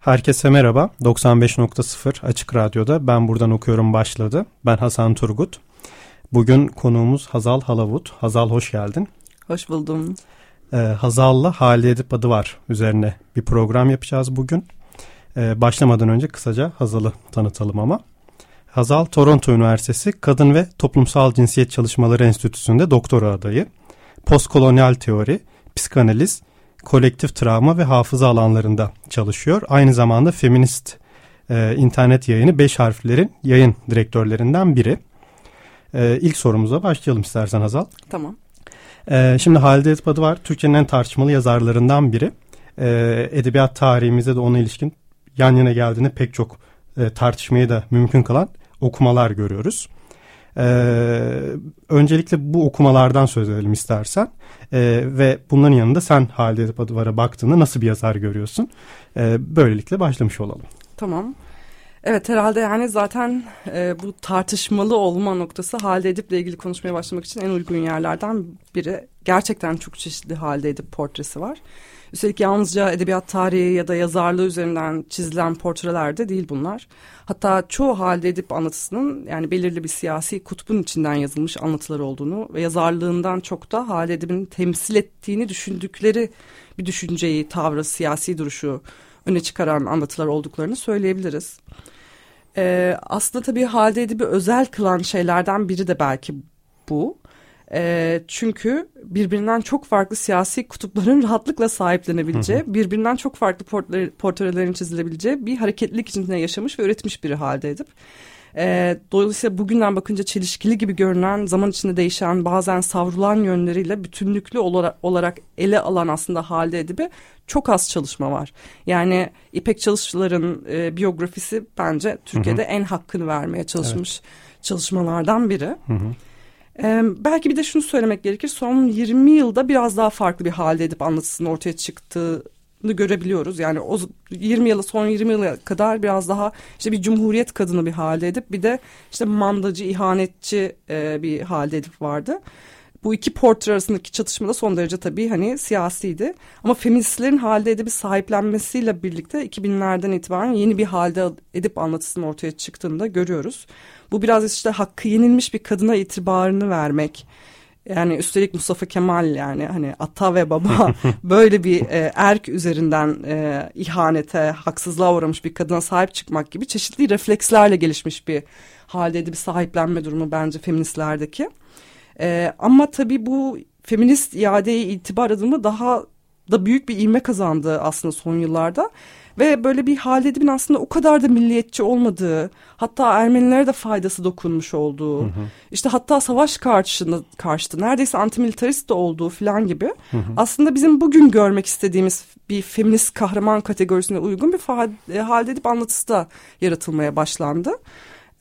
Herkese merhaba. 95.0 Açık Radyo'da Ben Buradan Okuyorum başladı. Ben Hasan Turgut. Bugün konuğumuz Hazal Halavut. Hazal hoş geldin. Hoş buldum. Ee, Hazal'la Halide Edip adı var üzerine bir program yapacağız bugün. Ee, başlamadan önce kısaca Hazal'ı tanıtalım ama. Hazal Toronto Üniversitesi Kadın ve Toplumsal Cinsiyet Çalışmaları Enstitüsü'nde doktora adayı. Postkolonyal teori, psikanaliz, kolektif travma ve hafıza alanlarında çalışıyor. Aynı zamanda feminist e, internet yayını 5 harflerin yayın direktörlerinden biri. E, ilk sorumuza başlayalım istersen Hazal. Tamam. E, şimdi Halide Edip adı var. Türkiye'nin en tartışmalı yazarlarından biri. E, edebiyat tarihimizde de ona ilişkin yan yana geldiğinde pek çok e, tartışmayı da mümkün kılan okumalar görüyoruz. Ee, öncelikle bu okumalardan söz edelim istersen ee, ve bunların yanında sen Halide Edip Adıvar'a baktığında nasıl bir yazar görüyorsun? Ee, böylelikle başlamış olalım. Tamam. Evet herhalde yani zaten e, bu tartışmalı olma noktası Halide Edip'le ilgili konuşmaya başlamak için en uygun yerlerden biri. Gerçekten çok çeşitli Halide Edip portresi var. Üstelik yalnızca edebiyat tarihi ya da yazarlığı üzerinden çizilen portreler de değil bunlar. Hatta çoğu halde edip anlatısının yani belirli bir siyasi kutbun içinden yazılmış anlatılar olduğunu ve yazarlığından çok da halde edibin temsil ettiğini düşündükleri bir düşünceyi, tavrı, siyasi duruşu öne çıkaran anlatılar olduklarını söyleyebiliriz. Ee, aslında tabii halde edibi özel kılan şeylerden biri de belki bu. E, çünkü birbirinden çok farklı siyasi kutupların rahatlıkla sahiplenebileceği, birbirinden çok farklı portrelerin çizilebileceği bir hareketlilik içinde yaşamış ve üretmiş biri halde edip. E, dolayısıyla bugünden bakınca çelişkili gibi görünen, zaman içinde değişen, bazen savrulan yönleriyle bütünlüklü olarak, olarak ele alan aslında halde edibi çok az çalışma var. Yani İpek Çalışçılar'ın e, biyografisi bence Türkiye'de hı hı. en hakkını vermeye çalışmış evet. çalışmalardan biri. Hı hı. Ee, belki bir de şunu söylemek gerekir. Son 20 yılda biraz daha farklı bir halde edip anlatısının ortaya çıktığını görebiliyoruz. Yani o 20 yıla son 20 yıla kadar biraz daha işte bir cumhuriyet kadını bir halde edip bir de işte mandacı, ihanetçi e, bir halde edip vardı. Bu iki portre arasındaki çatışma da son derece tabii hani siyasiydi. Ama feministlerin halde edip sahiplenmesiyle birlikte 2000'lerden itibaren yeni bir halde edip anlatısının ortaya çıktığını da görüyoruz. Bu biraz işte hakkı yenilmiş bir kadına itibarını vermek. Yani üstelik Mustafa Kemal yani hani ata ve baba böyle bir e, erk üzerinden e, ihanete, haksızlığa uğramış bir kadına sahip çıkmak gibi çeşitli reflekslerle gelişmiş bir halde bir sahiplenme durumu bence feministlerdeki. E, ama tabii bu feminist iadeye itibar adımı daha da büyük bir ilme kazandı aslında son yıllarda. Ve böyle bir Halid'in aslında o kadar da milliyetçi olmadığı, hatta Ermenilere de faydası dokunmuş olduğu, hı hı. işte hatta savaş karşısında karşıtı, neredeyse antimilitarist de olduğu falan gibi. Hı hı. Aslında bizim bugün görmek istediğimiz bir feminist kahraman kategorisine uygun bir e, Halid anlatısı da yaratılmaya başlandı.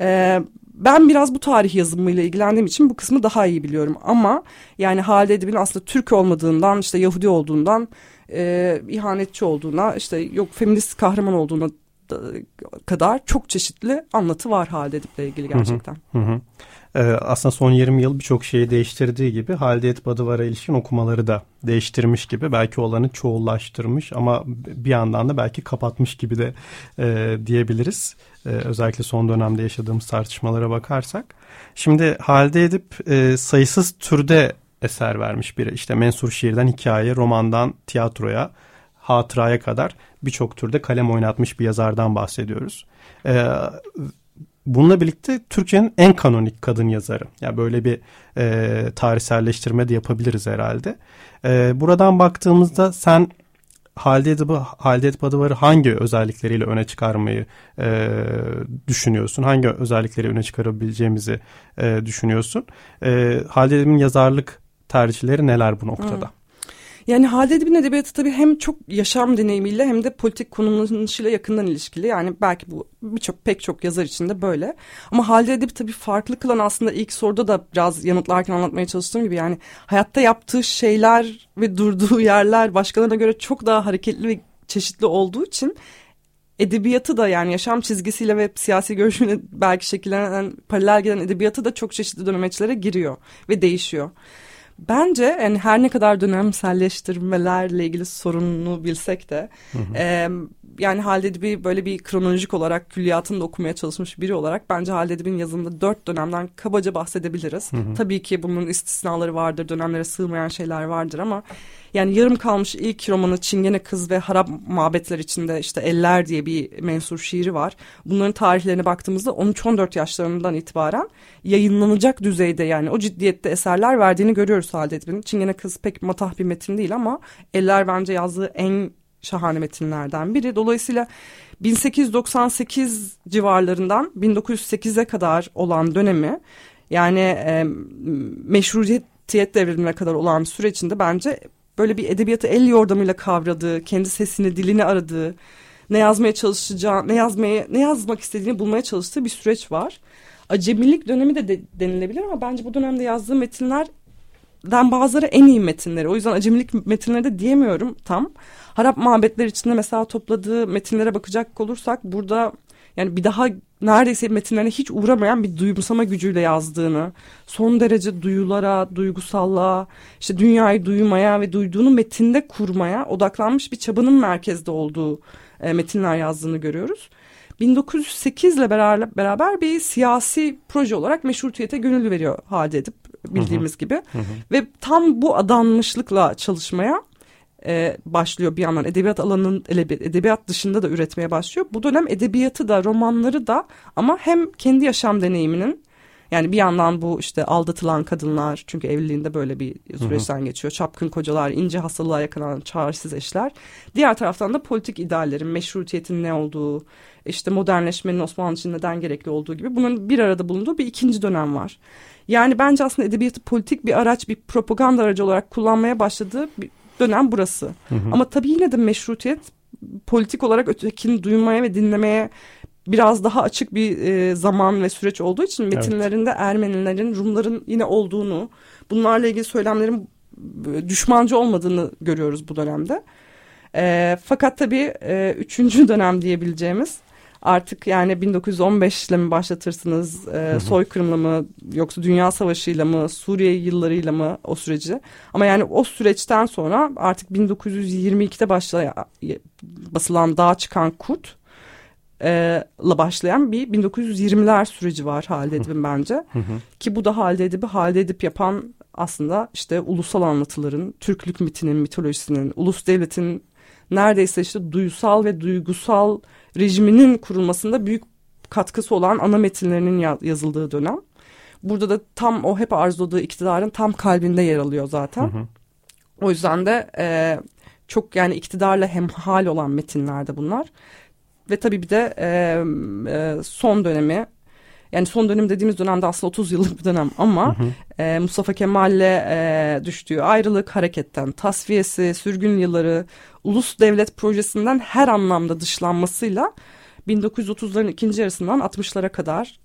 Ee, ben biraz bu tarih yazımıyla ilgilendiğim için bu kısmı daha iyi biliyorum. Ama yani Halide Edip'in aslında Türk olmadığından işte Yahudi olduğundan e, ihanetçi olduğuna işte yok feminist kahraman olduğuna kadar çok çeşitli anlatı var Halide Edip'le ilgili gerçekten. Hı hı hı. Ee, aslında son 20 yıl birçok şeyi değiştirdiği gibi Halide Edip Adıvar'a ilişkin okumaları da değiştirmiş gibi belki olanı çoğullaştırmış ama bir yandan da belki kapatmış gibi de e, diyebiliriz. E, özellikle son dönemde yaşadığımız tartışmalara bakarsak. Şimdi Halide Edip e, sayısız türde eser vermiş biri. İşte mensur şiirden hikaye, romandan tiyatroya, hatıraya kadar birçok türde kalem oynatmış bir yazardan bahsediyoruz. Ee, bununla birlikte Türkçenin en kanonik kadın yazarı. Yani böyle bir e, tarihselleştirme de yapabiliriz herhalde. E, buradan baktığımızda sen Halide Edip'i Halide Edip Adıvar'ı hangi özellikleriyle öne çıkarmayı e, düşünüyorsun? Hangi özellikleri öne çıkarabileceğimizi e, düşünüyorsun? E, Halide Edip'in yazarlık tercihleri neler bu noktada? Hmm. Yani Halide Edip'in edebiyatı tabii hem çok yaşam deneyimiyle hem de politik konumlanışıyla yakından ilişkili. Yani belki bu birçok pek çok yazar için de böyle. Ama Halide Edip tabii farklı kılan aslında ilk soruda da biraz yanıtlarken anlatmaya çalıştığım gibi yani hayatta yaptığı şeyler ve durduğu yerler başkalarına göre çok daha hareketli ve çeşitli olduğu için edebiyatı da yani yaşam çizgisiyle ve siyasi görüşüne belki şekillenen paralel giden edebiyatı da çok çeşitli dönemeçlere giriyor ve değişiyor. Bence yani her ne kadar dönemselleştirmelerle ilgili sorununu bilsek de hı hı. E, yani Halide Edip'i böyle bir kronolojik olarak külliyatını da okumaya çalışmış biri olarak bence Halide Edip'in yazımında dört dönemden kabaca bahsedebiliriz. Hı hı. Tabii ki bunun istisnaları vardır, dönemlere sığmayan şeyler vardır ama yani yarım kalmış ilk romanı Çingene Kız ve Harap Mabetler içinde işte Eller diye bir mensur şiiri var. Bunların tarihlerine baktığımızda 13-14 yaşlarından itibaren yayınlanacak düzeyde yani o ciddiyette eserler verdiğini görüyoruz Halide Edip'in. Çingene Kız pek matah bir metin değil ama Eller bence yazdığı en şahane metinlerden biri. Dolayısıyla 1898 civarlarından 1908'e kadar olan dönemi yani e, meşrutiyet devrimine kadar olan süre içinde bence böyle bir edebiyatı el yordamıyla kavradığı, kendi sesini, dilini aradığı, ne yazmaya çalışacağı, ne yazmaya, ne yazmak istediğini bulmaya çalıştığı bir süreç var. Acemilik dönemi de, de denilebilir ama bence bu dönemde yazdığı metinlerden bazıları en iyi metinleri. O yüzden acemilik metinleri de diyemiyorum tam. Harap mabetler içinde mesela topladığı metinlere bakacak olursak burada yani bir daha neredeyse metinlerine hiç uğramayan bir duyumsama gücüyle yazdığını, son derece duyulara, duygusallığa, işte dünyayı duymaya ve duyduğunu metinde kurmaya odaklanmış bir çabanın merkezde olduğu e, metinler yazdığını görüyoruz. 1908 ile beraber, beraber bir siyasi proje olarak meşrutiyete gönül veriyor halde edip bildiğimiz hı hı. gibi. Hı hı. Ve tam bu adanmışlıkla çalışmaya e, başlıyor bir yandan edebiyat alanının edebiyat dışında da üretmeye başlıyor. Bu dönem edebiyatı da romanları da ama hem kendi yaşam deneyiminin yani bir yandan bu işte aldatılan kadınlar çünkü evliliğinde böyle bir süreçten hı hı. geçiyor. Çapkın kocalar, ince hastalığa yakalanan çaresiz eşler. Diğer taraftan da politik ideallerin, meşrutiyetin ne olduğu, işte modernleşmenin Osmanlı için neden gerekli olduğu gibi bunun bir arada bulunduğu bir ikinci dönem var. Yani bence aslında edebiyatı politik bir araç, bir propaganda aracı olarak kullanmaya başladığı bir dönem burası. Hı hı. Ama tabii yine de meşrutiyet politik olarak ötekini duymaya ve dinlemeye biraz daha açık bir e, zaman ve süreç olduğu için metinlerinde evet. Ermenilerin, Rumların yine olduğunu, bunlarla ilgili söylemlerin e, düşmancı olmadığını görüyoruz bu dönemde. E, fakat tabii e, üçüncü dönem diyebileceğimiz artık yani 1915 ile mi başlatırsınız e, soykırımla mı yoksa Dünya Savaşı'yla mı Suriye yıllarıyla mı o süreci? Ama yani o süreçten sonra artık 1922'de başlayan basılan Dağa Çıkan Kurt e, la başlayan bir 1920'ler süreci var Halide Edip'in bence. Ki bu da Halide Edip'i Halide Edip yapan aslında işte ulusal anlatıların, Türklük mitinin, mitolojisinin, ulus devletin neredeyse işte duysal ve duygusal rejiminin kurulmasında büyük katkısı olan ana metinlerinin yazıldığı dönem. Burada da tam o hep arzuladığı iktidarın tam kalbinde yer alıyor zaten. Hı hı. O yüzden de e, çok yani iktidarla hemhal olan metinlerde bunlar. Ve tabii bir de e, e, son dönemi yani son dönem dediğimiz dönemde aslında 30 yıllık bir dönem ama hı hı. E, Mustafa Kemal'le e, düştüğü ayrılık, hareketten tasfiyesi, sürgün yılları, ulus devlet projesinden her anlamda dışlanmasıyla 1930'ların ikinci yarısından 60'lara kadar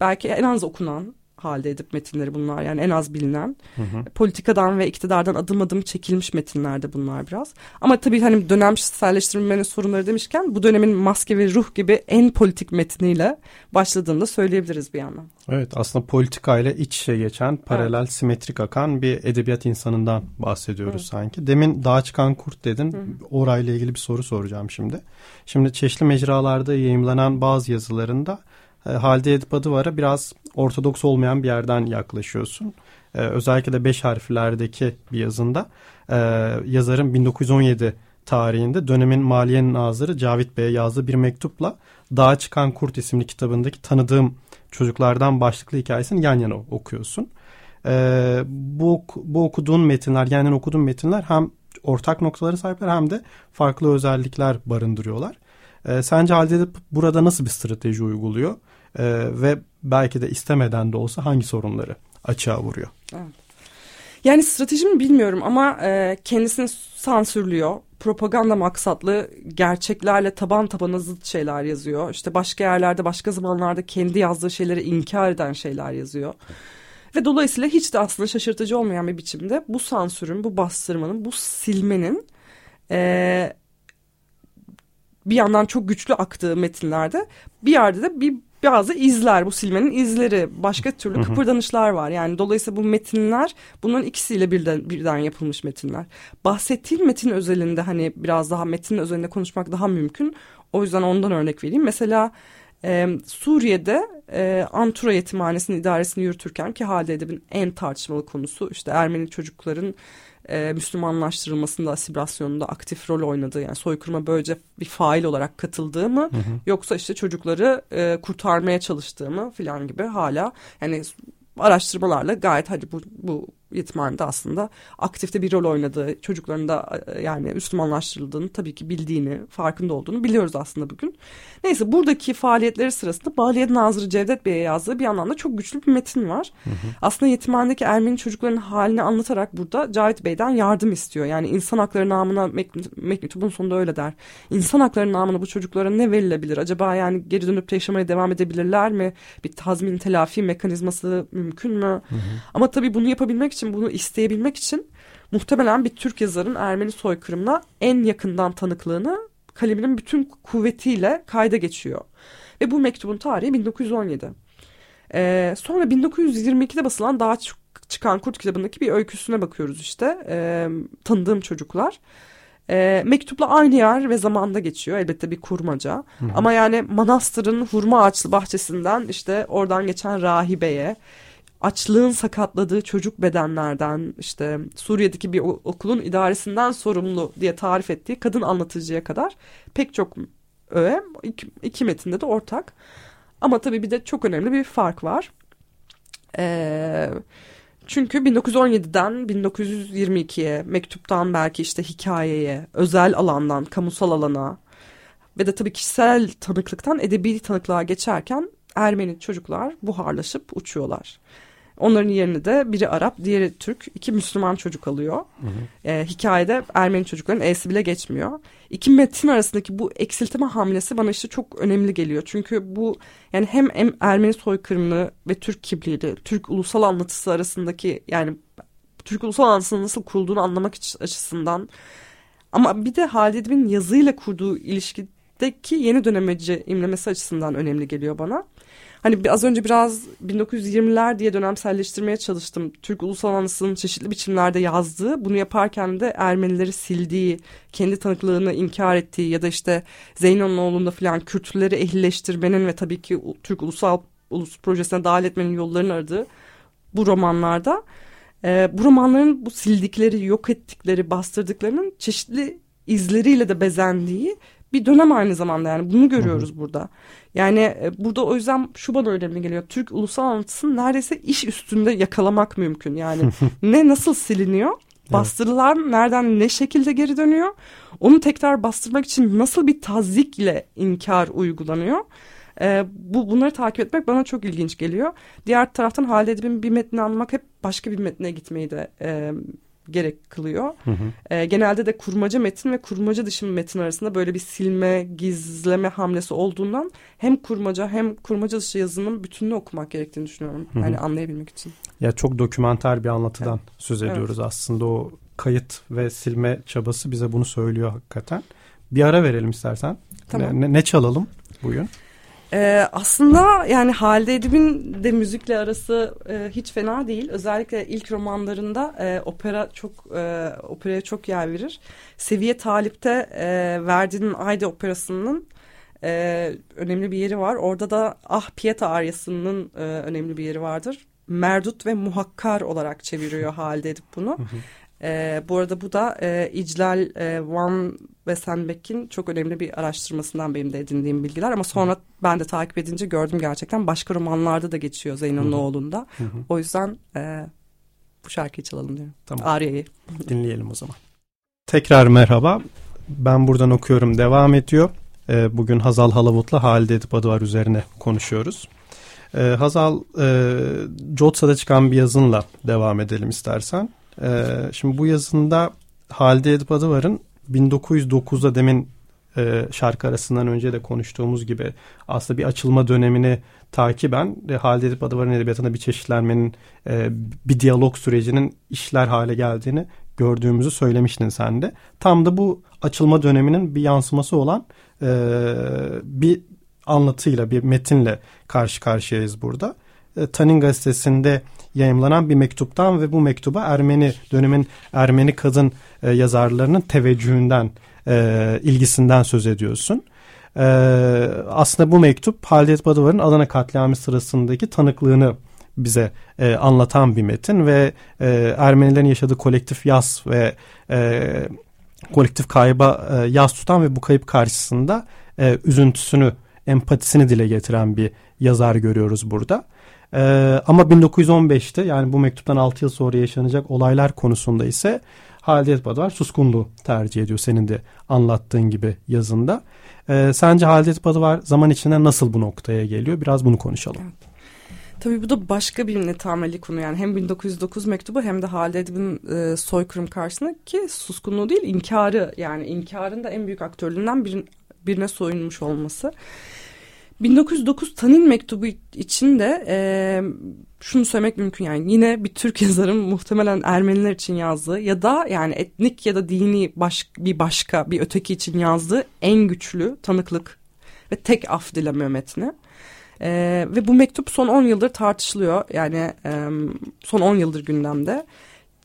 belki en az okunan halde edip metinleri bunlar yani en az bilinen. Hı hı. Politikadan ve iktidardan adım adım çekilmiş metinlerde bunlar biraz. Ama tabii hani dönemselleştirilmenin sorunları demişken bu dönemin maske ve ruh gibi en politik metniyle başladığını da söyleyebiliriz bir yandan. Evet aslında politikayla iç içe geçen paralel evet. simetrik akan bir edebiyat insanından bahsediyoruz evet. sanki. Demin Dağa Çıkan Kurt dedin. Hı hı. Orayla ilgili bir soru soracağım şimdi. Şimdi çeşitli mecralarda yayımlanan bazı yazılarında Halide Edip Adıvar'a biraz ortodoks olmayan bir yerden yaklaşıyorsun. E, özellikle de beş harflerdeki bir yazında e, yazarın 1917 tarihinde dönemin Maliye Nazırı Cavit Bey'e yazdığı bir mektupla Dağa Çıkan Kurt isimli kitabındaki tanıdığım çocuklardan başlıklı hikayesini yan yana okuyorsun. E, bu, bu okuduğun metinler, yani okuduğun metinler hem ortak noktaları sahipler hem de farklı özellikler barındırıyorlar. E, sence Halide burada nasıl bir strateji uyguluyor? E, ve belki de istemeden de olsa hangi sorunları açığa vuruyor? Evet. Yani stratejimi bilmiyorum ama e, kendisini sansürlüyor. Propaganda maksatlı gerçeklerle taban tabana zıt şeyler yazıyor. İşte başka yerlerde başka zamanlarda kendi yazdığı şeyleri inkar eden şeyler yazıyor. Ve dolayısıyla hiç de aslında şaşırtıcı olmayan bir biçimde bu sansürün, bu bastırmanın, bu silmenin e, bir yandan çok güçlü aktığı metinlerde bir yerde de bir bazı izler bu silmenin izleri başka türlü kıpırdanışlar var. Yani dolayısıyla bu metinler bunların ikisiyle birden, birden yapılmış metinler. Bahsettiğim metin özelinde hani biraz daha metin özelinde konuşmak daha mümkün. O yüzden ondan örnek vereyim. Mesela e, Suriye'de e, Antura Yetimhanesi'nin idaresini yürütürken ki Halide Edip'in en tartışmalı konusu işte Ermeni çocukların e, Müslümanlaştırılmasında, asimilasyonunda aktif rol oynadığı yani soykırıma böylece bir fail olarak katıldığı mı hı hı. yoksa işte çocukları e, kurtarmaya çalıştığı mı filan gibi hala yani araştırmalarla gayet hadi bu, bu yetimhanede aslında aktifte bir rol oynadığı, çocukların da e, yani Müslümanlaştırıldığını tabii ki bildiğini, farkında olduğunu biliyoruz aslında bugün. Neyse buradaki faaliyetleri sırasında Baliyet Nazırı Cevdet Bey'e yazdığı bir anlamda çok güçlü bir metin var. Hı hı. Aslında yetimhanedeki Ermeni çocukların halini anlatarak burada Cahit Bey'den yardım istiyor. Yani insan hakları namına mektubun sonunda öyle der. İnsan hakları namına bu çocuklara ne verilebilir? Acaba yani geri dönüp yaşamaya devam edebilirler mi? Bir tazmin telafi mekanizması mümkün mü? Hı hı. Ama tabii bunu yapabilmek için için bunu isteyebilmek için muhtemelen bir Türk yazarın Ermeni soykırımına en yakından tanıklığını kaleminin bütün kuvvetiyle kayda geçiyor. Ve bu mektubun tarihi 1917. Ee, sonra 1922'de basılan Daha Çıkan Kurt kitabındaki bir öyküsüne bakıyoruz işte. Ee, tanıdığım çocuklar. E, mektupla aynı yer ve zamanda geçiyor. Elbette bir kurmaca. Hı hı. Ama yani manastırın hurma ağaçlı bahçesinden işte oradan geçen rahibeye açlığın sakatladığı çocuk bedenlerden işte Suriye'deki bir okulun idaresinden sorumlu diye tarif ettiği kadın anlatıcıya kadar pek çok öğe iki, iki metinde de ortak. Ama tabii bir de çok önemli bir fark var. Ee, çünkü 1917'den 1922'ye mektuptan belki işte hikayeye, özel alandan kamusal alana ve de tabii kişisel tanıklıktan edebi tanıklığa geçerken Ermeni çocuklar buharlaşıp uçuyorlar. Onların yerini de biri Arap, diğeri Türk, iki Müslüman çocuk alıyor. Hı hı. E, hikayede Ermeni çocukların E'si bile geçmiyor. İki metin arasındaki bu eksiltme hamlesi bana işte çok önemli geliyor. Çünkü bu yani hem, hem Ermeni soykırımı ve Türk kimliği, Türk ulusal anlatısı arasındaki yani Türk ulusal anlatısının nasıl kurulduğunu anlamak açısından ama bir de Halid Edip'in yazıyla kurduğu ilişkideki yeni dönemeci imlemesi açısından önemli geliyor bana. Hani az önce biraz 1920'ler diye dönemselleştirmeye çalıştım. Türk Ulusal Anısı'nın çeşitli biçimlerde yazdığı, bunu yaparken de Ermenileri sildiği, kendi tanıklığını inkar ettiği ya da işte Zeyno'nun oğlunda falan Kürtleri ehlileştirmenin ve tabii ki Türk Ulusal Ulus Projesi'ne dahil etmenin yollarını aradığı bu romanlarda e, bu romanların bu sildikleri, yok ettikleri, bastırdıklarının çeşitli izleriyle de bezendiği bir dönem aynı zamanda yani bunu görüyoruz Hı-hı. burada. Yani e, burada o yüzden şu bana önemli geliyor. Türk ulusal anlatısını neredeyse iş üstünde yakalamak mümkün. Yani ne nasıl siliniyor? Bastırılan nereden ne şekilde geri dönüyor? Onu tekrar bastırmak için nasıl bir tazik ile inkar uygulanıyor? Ee, bu bunları takip etmek bana çok ilginç geliyor. Diğer taraftan Halide Edip'in bir metni anlamak hep başka bir metne gitmeyi de e, gerek kılıyor. Hı hı. E, genelde de kurmaca metin ve kurmaca dışı metin arasında böyle bir silme, gizleme hamlesi olduğundan hem kurmaca hem kurmaca dışı yazının bütününü okumak gerektiğini düşünüyorum. Hı hı. Yani anlayabilmek için. Ya çok dokümenter bir anlatıdan evet. söz ediyoruz evet. aslında o kayıt ve silme çabası bize bunu söylüyor hakikaten. Bir ara verelim istersen. Tamam. Ne, ne çalalım bugün? Ee, aslında yani Halide Edip'in de müzikle arası e, hiç fena değil. Özellikle ilk romanlarında e, opera çok e, operaya çok yer verir. Seviye Talip'te e, Verdi'nin Ayda operasının e, önemli bir yeri var. Orada da Ah Pieta aryasının e, önemli bir yeri vardır. Merdut ve muhakkar olarak çeviriyor Halide Edip bunu. E, bu arada bu da e, İclal e, Van ve Senbeck'in çok önemli bir araştırmasından benim de edindiğim bilgiler. Ama sonra ben de takip edince gördüm gerçekten başka romanlarda da geçiyor Zeyno'nun oğlunda. O yüzden e, bu şarkıyı çalalım diyorum. Tamam. Arya'yı. Dinleyelim o zaman. Tekrar merhaba. Ben buradan okuyorum devam ediyor. Ee, bugün Hazal Halavut'la Halide Edip Adıvar üzerine konuşuyoruz. Ee, Hazal, e, Jotsa'da çıkan bir yazınla devam edelim istersen. Ee, şimdi bu yazında Halide Edip Adıvar'ın 1909'da demin e, şarkı arasından önce de konuştuğumuz gibi aslında bir açılma dönemini takiben e, Halide Edip Adıvar'ın edebiyatında bir çeşitlenmenin e, bir diyalog sürecinin işler hale geldiğini gördüğümüzü söylemiştin sen de. Tam da bu açılma döneminin bir yansıması olan e, bir anlatıyla, bir metinle karşı karşıyayız burada. E, Tanin gazetesinde yayımlanan bir mektuptan ve bu mektuba Ermeni dönemin Ermeni kadın e, yazarlarının teveccühünden, e, ilgisinden söz ediyorsun. E, aslında bu mektup Halide Badıvar'ın Adana katliamı sırasındaki tanıklığını bize e, anlatan bir metin ve e, Ermenilerin yaşadığı kolektif yas ve e, kolektif kayba e, yas tutan ve bu kayıp karşısında e, üzüntüsünü, empatisini dile getiren bir yazar görüyoruz burada. E, ama 1915'te yani bu mektuptan 6 yıl sonra yaşanacak olaylar konusunda ise Halide Edipadavar suskunluğu tercih ediyor senin de anlattığın gibi yazında. E, sence Halide Edipadavar zaman içinde nasıl bu noktaya geliyor? Biraz bunu konuşalım. Evet. Tabii bu da başka bir netameli konu yani hem 1909 mektubu hem de Halide Edip'in e, soykırım karşısında ki suskunluğu değil inkarı yani inkarın da en büyük aktörlerinden bir, birine soyunmuş olması. 1909 Tanin mektubu için de e, şunu söylemek mümkün yani yine bir Türk yazarın muhtemelen Ermeniler için yazdığı ya da yani etnik ya da dini baş, bir başka bir öteki için yazdığı en güçlü tanıklık ve tek af dileme metni. E, ve bu mektup son 10 yıldır tartışılıyor. Yani e, son 10 yıldır gündemde.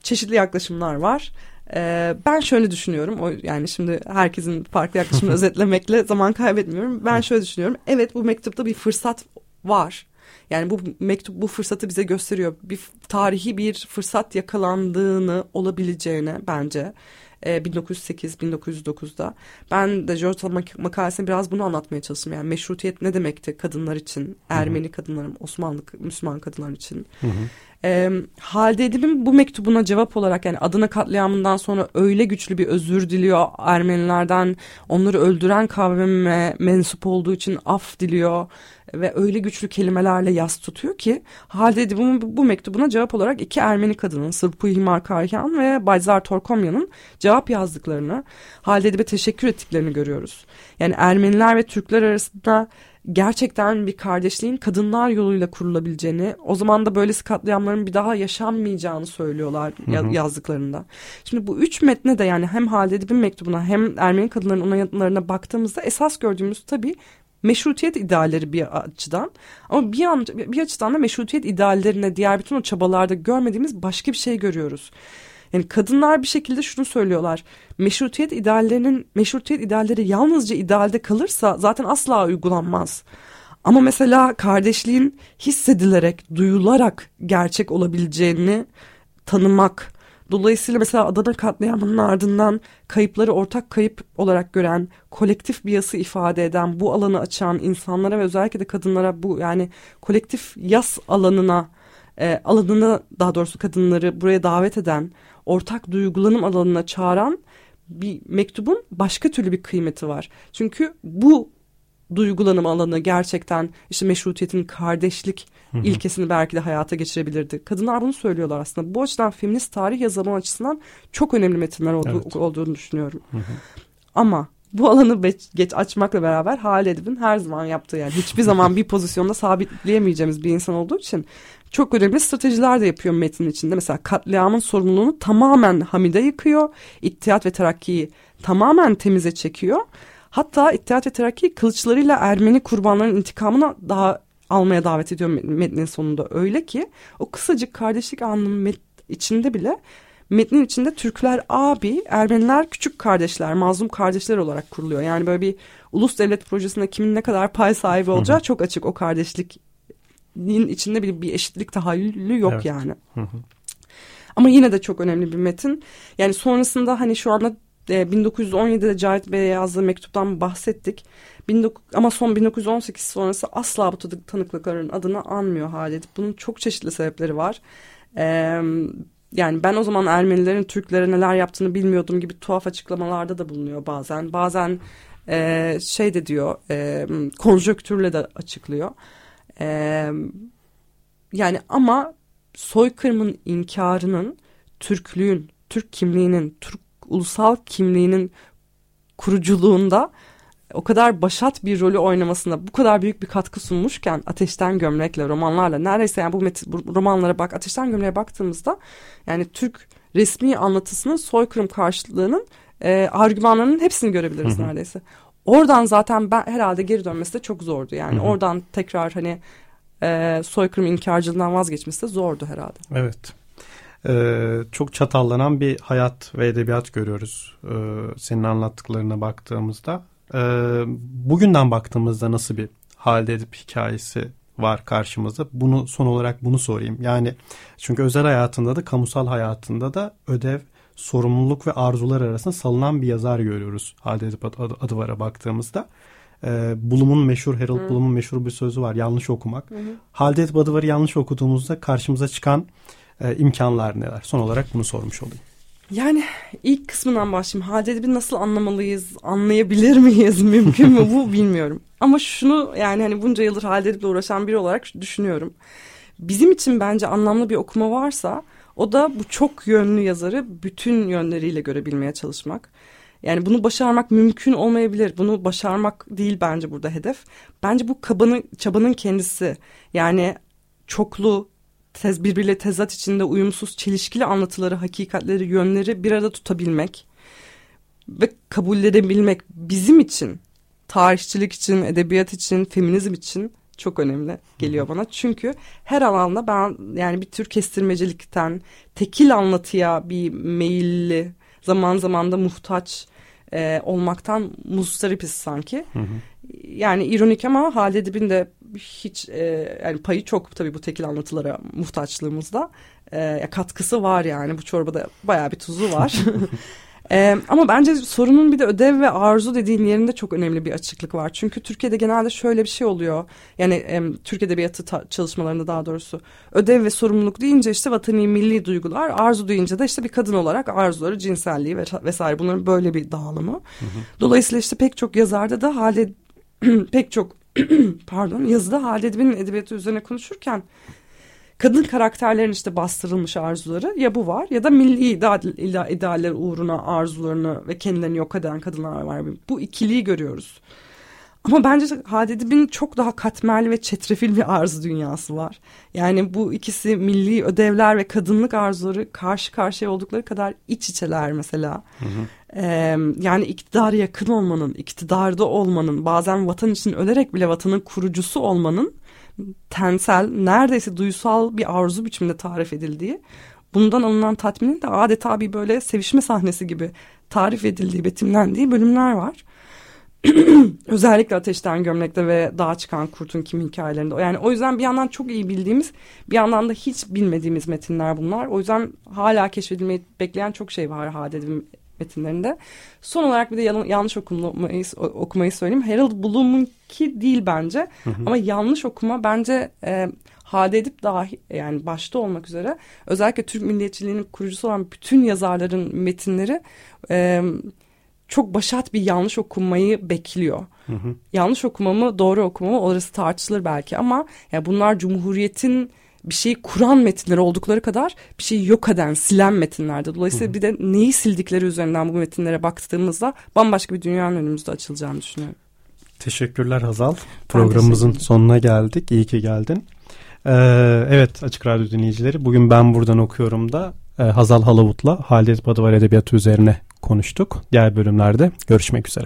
Çeşitli yaklaşımlar var. E, ben şöyle düşünüyorum. O yani şimdi herkesin farklı yaklaşımını özetlemekle zaman kaybetmiyorum. Ben şöyle düşünüyorum. Evet bu mektupta bir fırsat var. Yani bu mektup bu fırsatı bize gösteriyor. Bir tarihi bir fırsat yakalandığını olabileceğine bence. 1908-1909'da. E, ben de George mak makalesinde biraz bunu anlatmaya çalıştım. Yani meşrutiyet ne demekti kadınlar için, Ermeni kadınların, Osmanlı Müslüman kadınlar için. Hı hı. E, Halide Edip'in bu mektubuna cevap olarak yani Adana katliamından sonra öyle güçlü bir özür diliyor Ermenilerden. Onları öldüren kavme mensup olduğu için af diliyor ve öyle güçlü kelimelerle yas tutuyor ki Halide Edip'in bu, bu mektubuna cevap olarak iki Ermeni kadının Sırpu Himarkaryan ve Bayzar Torkomyan'ın cevap yazdıklarını Halide Edip'e teşekkür ettiklerini görüyoruz. Yani Ermeniler ve Türkler arasında gerçekten bir kardeşliğin kadınlar yoluyla kurulabileceğini, o zaman da böylesi katliamların bir daha yaşanmayacağını söylüyorlar hı hı. yazdıklarında. Şimdi bu üç metne de yani hem Halide Edip'in mektubuna hem Ermeni kadınların onaylarına baktığımızda esas gördüğümüz tabii meşrutiyet idealleri bir açıdan ama bir, an, bir açıdan da meşrutiyet ideallerine diğer bütün o çabalarda görmediğimiz başka bir şey görüyoruz. Yani kadınlar bir şekilde şunu söylüyorlar. Meşrutiyet ideallerinin meşrutiyet idealleri yalnızca idealde kalırsa zaten asla uygulanmaz. Ama mesela kardeşliğin hissedilerek, duyularak gerçek olabileceğini tanımak, Dolayısıyla mesela Adana katliamının ardından kayıpları ortak kayıp olarak gören, kolektif bir yası ifade eden, bu alanı açan insanlara ve özellikle de kadınlara bu yani kolektif yas alanına, e, alanına daha doğrusu kadınları buraya davet eden, ortak duygulanım alanına çağıran bir mektubun başka türlü bir kıymeti var. Çünkü bu duygulanım alanı gerçekten işte meşrutiyetin kardeşlik Hı-hı. ilkesini belki de hayata geçirebilirdi. Kadınlar bunu söylüyorlar aslında. Bu açıdan feminist tarih yazımı açısından çok önemli metinler olduğu, evet. olduğunu düşünüyorum. Hı-hı. Ama bu alanı geç açmakla beraber Halide Edip'in her zaman yaptığı yani hiçbir zaman bir pozisyonda sabitleyemeyeceğimiz bir insan olduğu için çok önemli stratejiler de yapıyor metnin içinde. Mesela katliamın sorumluluğunu tamamen Hamide yıkıyor. İttihat ve Terakki'yi tamamen temize çekiyor. Hatta İttihat ve Terakki kılıçlarıyla Ermeni kurbanların intikamını daha almaya davet ediyor metnin sonunda. Öyle ki o kısacık kardeşlik anlamı içinde bile metnin içinde Türkler abi, Ermeniler küçük kardeşler, mazlum kardeşler olarak kuruluyor. Yani böyle bir ulus devlet projesinde kimin ne kadar pay sahibi olacağı çok açık o kardeşliğin içinde bir, bir eşitlik tahayyülü yok evet. yani. Ama yine de çok önemli bir metin. Yani sonrasında hani şu anda 1917'de e, Cahit Bey'e yazdığı mektuptan bahsettik. ama son 1918 sonrası asla bu tanıklıkların adını anmıyor Halid. Bunun çok çeşitli sebepleri var. Ee, yani ben o zaman Ermenilerin Türklere neler yaptığını bilmiyordum gibi tuhaf açıklamalarda da bulunuyor bazen. Bazen e, şey de diyor e, konjöktürle de açıklıyor. E, yani ama soykırımın inkarının Türklüğün, Türk kimliğinin, Türk ulusal kimliğinin kuruculuğunda o kadar başat bir rolü oynamasında bu kadar büyük bir katkı sunmuşken Ateşten Gömlek'le romanlarla neredeyse yani bu, met- bu romanlara bak Ateşten Gömlek'e baktığımızda yani Türk resmi anlatısının soykırım karşılığının e, argümanlarının hepsini görebiliriz hı hı. neredeyse. Oradan zaten ben herhalde geri dönmesi de çok zordu yani hı hı. oradan tekrar hani e, soykırım inkarcılığından vazgeçmesi de zordu herhalde. Evet. Ee, çok çatallanan bir hayat ve edebiyat görüyoruz ee, senin anlattıklarına baktığımızda. Ee, bugünden baktığımızda nasıl bir halde edip hikayesi var karşımızda. Bunu son olarak bunu sorayım. Yani çünkü özel hayatında da kamusal hayatında da ödev, sorumluluk ve arzular arasında salınan bir yazar görüyoruz. Halde Edip adı, adı vara baktığımızda. Ee, Bulum'un meşhur, Harold Hı. Bloom'un meşhur bir sözü var. Yanlış okumak. Hı. Halde Edip Adıvar'ı yanlış okuduğumuzda karşımıza çıkan e, imkanlar neler? Son olarak bunu sormuş olayım. Yani ilk kısmından başlayayım. Halide Edip'i nasıl anlamalıyız, anlayabilir miyiz, mümkün mü bu bilmiyorum. Ama şunu yani hani bunca yıldır Halide Edip'le uğraşan biri olarak düşünüyorum. Bizim için bence anlamlı bir okuma varsa o da bu çok yönlü yazarı bütün yönleriyle görebilmeye çalışmak. Yani bunu başarmak mümkün olmayabilir. Bunu başarmak değil bence burada hedef. Bence bu kabanın, çabanın kendisi. Yani çoklu, tez, birbiriyle tezat içinde uyumsuz, çelişkili anlatıları, hakikatleri, yönleri bir arada tutabilmek ve kabullenebilmek bizim için, tarihçilik için, edebiyat için, feminizm için çok önemli geliyor bana. Çünkü her alanda ben yani bir tür kestirmecilikten, tekil anlatıya bir meyilli, zaman zaman da muhtaç e, olmaktan muzdaripiz sanki. Hı hı. Yani ironik ama Halide Edip'in de hiç e, yani payı çok tabii bu tekil anlatılara muhtaçlığımızda. E, katkısı var yani bu çorbada bayağı bir tuzu var. Ee, ama bence sorunun bir de ödev ve arzu dediğin yerinde çok önemli bir açıklık var. Çünkü Türkiye'de genelde şöyle bir şey oluyor. Yani e, Türk Edebiyatı çalışmalarında daha doğrusu ödev ve sorumluluk deyince işte vatani milli duygular, arzu deyince de işte bir kadın olarak arzuları, cinselliği ve vesaire bunların böyle bir dağılımı. Hı hı. Dolayısıyla işte pek çok yazarda da hale pek çok pardon yazıda Halide Edip'in edebiyatı üzerine konuşurken kadın karakterlerin işte bastırılmış arzuları ya bu var ya da milli ideal, idealler uğruna arzularını ve kendilerini yok eden kadınlar var. Bu ikiliyi görüyoruz. Ama bence Hadid'in çok daha katmerli ve çetrefil bir arzu dünyası var. Yani bu ikisi milli ödevler ve kadınlık arzuları karşı karşıya oldukları kadar iç içeler mesela. Hı hı. Ee, yani iktidara yakın olmanın, iktidarda olmanın, bazen vatan için ölerek bile vatanın kurucusu olmanın tensel, neredeyse duysal bir arzu biçiminde tarif edildiği, bundan alınan tatminin de adeta bir böyle sevişme sahnesi gibi tarif edildiği, betimlendiği bölümler var. Özellikle Ateşten Gömlek'te ve Dağa Çıkan Kurt'un Kim hikayelerinde. Yani o yüzden bir yandan çok iyi bildiğimiz, bir yandan da hiç bilmediğimiz metinler bunlar. O yüzden hala keşfedilmeyi bekleyen çok şey var Haded'in metinlerinde. Son olarak bir de yanlış okumayı, okumayı söyleyeyim. Harold Bloom'unki değil bence. Hı hı. Ama yanlış okuma bence e, Hade Edip dahi yani başta olmak üzere özellikle Türk milliyetçiliğinin kurucusu olan bütün yazarların metinleri e, çok başat bir yanlış okumayı bekliyor. Hı hı. Yanlış okumamı doğru okumamı orası tartışılır belki ama ya bunlar Cumhuriyet'in bir şeyi kuran metinler oldukları kadar bir şeyi yok eden, silen metinlerde. Dolayısıyla bir de neyi sildikleri üzerinden bu metinlere baktığımızda bambaşka bir dünyanın önümüzde açılacağını düşünüyorum. Teşekkürler Hazal. Programımızın sonuna geldik. İyi ki geldin. Ee, evet Açık Radyo dinleyicileri bugün ben buradan okuyorum da e, Hazal Halavut'la Halide Badıvar Edebiyatı üzerine konuştuk. Diğer bölümlerde görüşmek üzere.